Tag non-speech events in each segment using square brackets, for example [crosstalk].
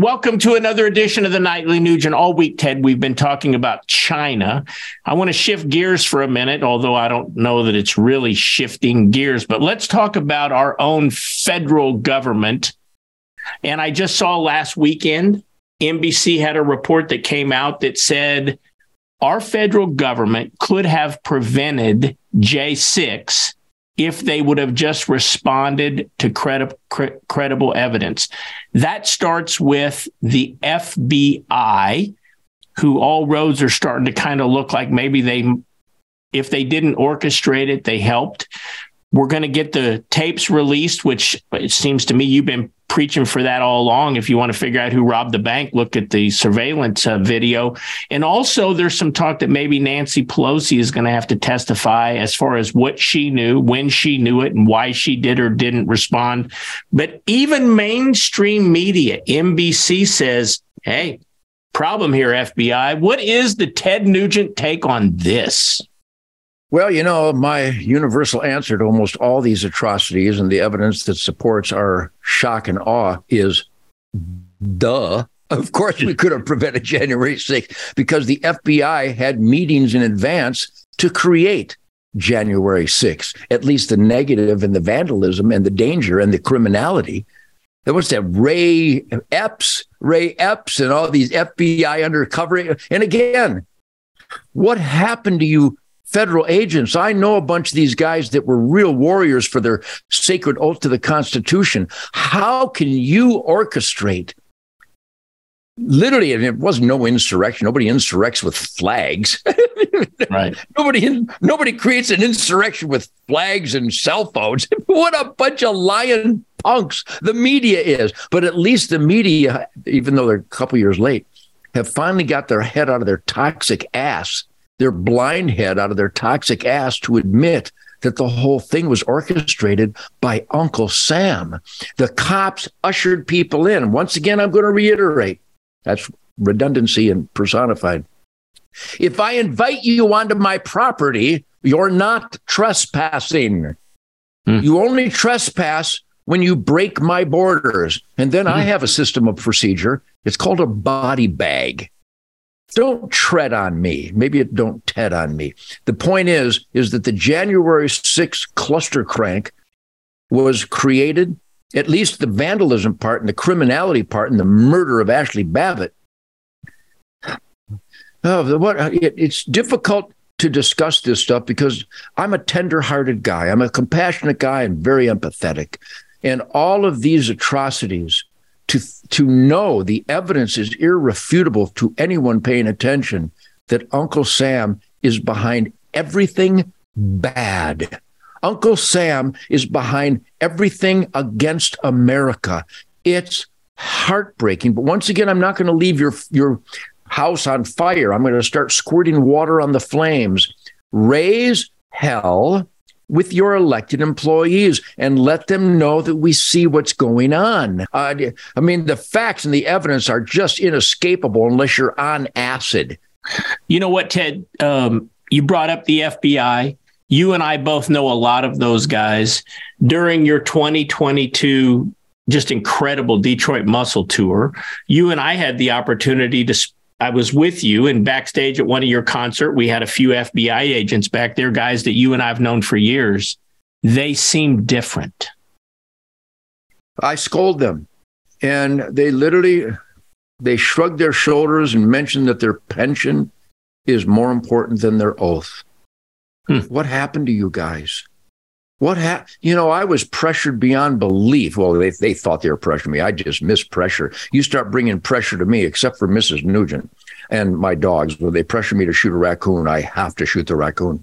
Welcome to another edition of the Nightly Nugent. All week, Ted, we've been talking about China. I want to shift gears for a minute, although I don't know that it's really shifting gears, but let's talk about our own federal government. And I just saw last weekend, NBC had a report that came out that said our federal government could have prevented J6 if they would have just responded to credi- cre- credible evidence. That starts with the FBI, who all roads are starting to kind of look like maybe they, if they didn't orchestrate it, they helped. We're going to get the tapes released, which it seems to me you've been preaching for that all along. If you want to figure out who robbed the bank, look at the surveillance uh, video. And also, there's some talk that maybe Nancy Pelosi is going to have to testify as far as what she knew, when she knew it, and why she did or didn't respond. But even mainstream media, NBC says, hey, problem here, FBI. What is the Ted Nugent take on this? Well, you know, my universal answer to almost all these atrocities and the evidence that supports our shock and awe is duh. Of course, we could have prevented January 6th because the FBI had meetings in advance to create January 6th, at least the negative and the vandalism and the danger and the criminality. There was that Ray Epps, Ray Epps, and all these FBI undercover. And again, what happened to you federal agents. I know a bunch of these guys that were real warriors for their sacred oath to the Constitution. How can you orchestrate? Literally, it wasn't no insurrection. Nobody insurrects with flags. [laughs] right. Nobody nobody creates an insurrection with flags and cell phones. [laughs] what a bunch of lying punks the media is. But at least the media, even though they're a couple years late, have finally got their head out of their toxic ass their blind head out of their toxic ass to admit that the whole thing was orchestrated by Uncle Sam. The cops ushered people in. Once again, I'm going to reiterate that's redundancy and personified. If I invite you onto my property, you're not trespassing. Hmm. You only trespass when you break my borders. And then hmm. I have a system of procedure. It's called a body bag don't tread on me. Maybe it don't tread on me. The point is, is that the January 6th cluster crank was created, at least the vandalism part and the criminality part and the murder of Ashley Babbitt. Oh, what uh, it, it's difficult to discuss this stuff because I'm a tender-hearted guy. I'm a compassionate guy and very empathetic. And all of these atrocities to to know the evidence is irrefutable to anyone paying attention that Uncle Sam is behind everything bad. Uncle Sam is behind everything against America. It's heartbreaking. But once again, I'm not going to leave your your house on fire. I'm going to start squirting water on the flames. Raise hell with your elected employees and let them know that we see what's going on. Uh, I mean, the facts and the evidence are just inescapable unless you're on acid. You know what, Ted? Um, you brought up the FBI. You and I both know a lot of those guys. During your 2022 just incredible Detroit Muscle Tour, you and I had the opportunity to I was with you and backstage at one of your concert. We had a few FBI agents back there, guys that you and I've known for years. They seem different. I scold them, and they literally they shrug their shoulders and mention that their pension is more important than their oath. Hmm. What happened to you guys? What happened? You know, I was pressured beyond belief. Well, they, they thought they were pressuring me. I just missed pressure. You start bringing pressure to me, except for Mrs. Nugent and my dogs. When they pressure me to shoot a raccoon, I have to shoot the raccoon.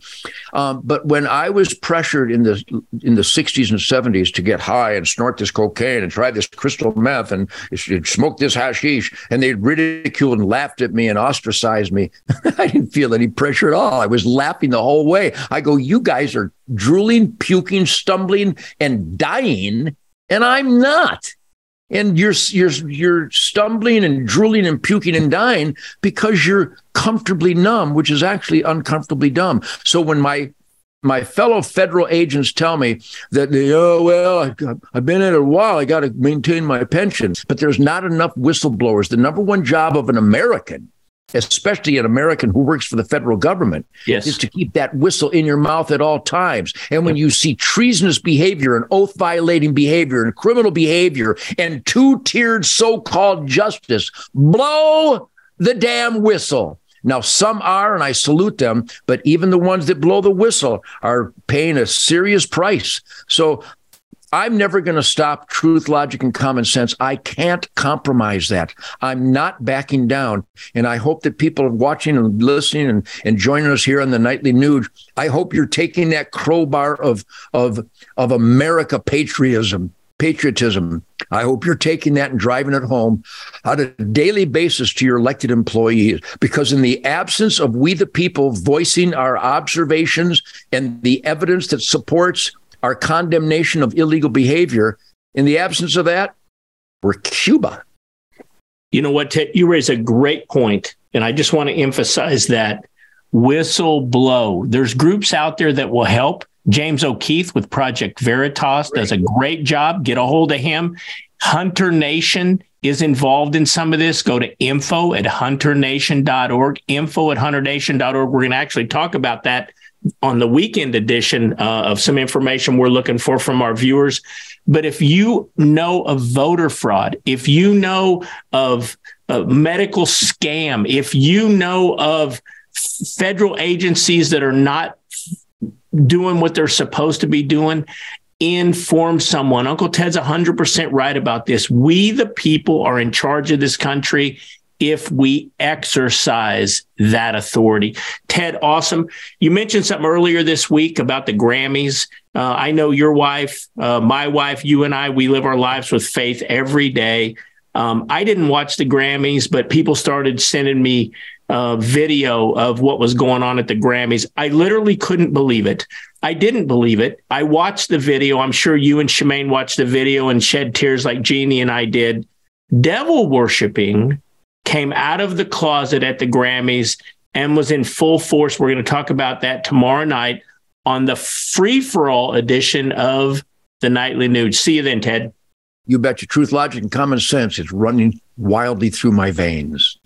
Um, but when I was pressured in the in the 60s and 70s to get high and snort this cocaine and try this crystal meth and smoke this hashish, and they ridiculed and laughed at me and ostracized me, [laughs] I didn't feel any pressure at all. I was laughing the whole way. I go, you guys are drooling, puking, stumbling, and dying, and I'm not and you're you're you're stumbling and drooling and puking and dying because you're comfortably numb, which is actually uncomfortably dumb. So when my my fellow federal agents tell me that they, oh well I, have been in it a while i got to maintain my pension but there's not enough whistleblowers the number one job of an american especially an american who works for the federal government yes. is to keep that whistle in your mouth at all times and when you see treasonous behavior and oath violating behavior and criminal behavior and two-tiered so-called justice blow the damn whistle now, some are, and I salute them, but even the ones that blow the whistle are paying a serious price. So I'm never going to stop truth, logic, and common sense. I can't compromise that. I'm not backing down. And I hope that people are watching and listening and, and joining us here on the Nightly Nuge, I hope you're taking that crowbar of, of, of America patriotism patriotism. I hope you're taking that and driving it home on a daily basis to your elected employees. Because in the absence of we, the people, voicing our observations and the evidence that supports our condemnation of illegal behavior, in the absence of that, we're Cuba. You know what, Ted? You raise a great point, and I just want to emphasize that whistle blow. There's groups out there that will help. James O'Keefe with Project Veritas does a great job. Get a hold of him. Hunter Nation is involved in some of this. Go to info at hunternation.org, info at hunternation.org. We're going to actually talk about that on the weekend edition uh, of some information we're looking for from our viewers. But if you know of voter fraud, if you know of a medical scam, if you know of federal agencies that are not doing what they're supposed to be doing, inform someone. Uncle Ted's 100% right about this. We, the people, are in charge of this country if we exercise that authority. Ted, awesome. You mentioned something earlier this week about the Grammys. Uh, I know your wife, uh, my wife, you and I, we live our lives with faith every day. Um, I didn't watch the Grammys, but people started sending me uh, video of what was going on at the Grammys. I literally couldn't believe it. I didn't believe it. I watched the video. I'm sure you and Shemane watched the video and shed tears like Jeannie and I did. Devil worshiping came out of the closet at the Grammys and was in full force. We're going to talk about that tomorrow night on the free for all edition of the Nightly Nuge. See you then, Ted. You bet your truth, logic, and common sense is running wildly through my veins.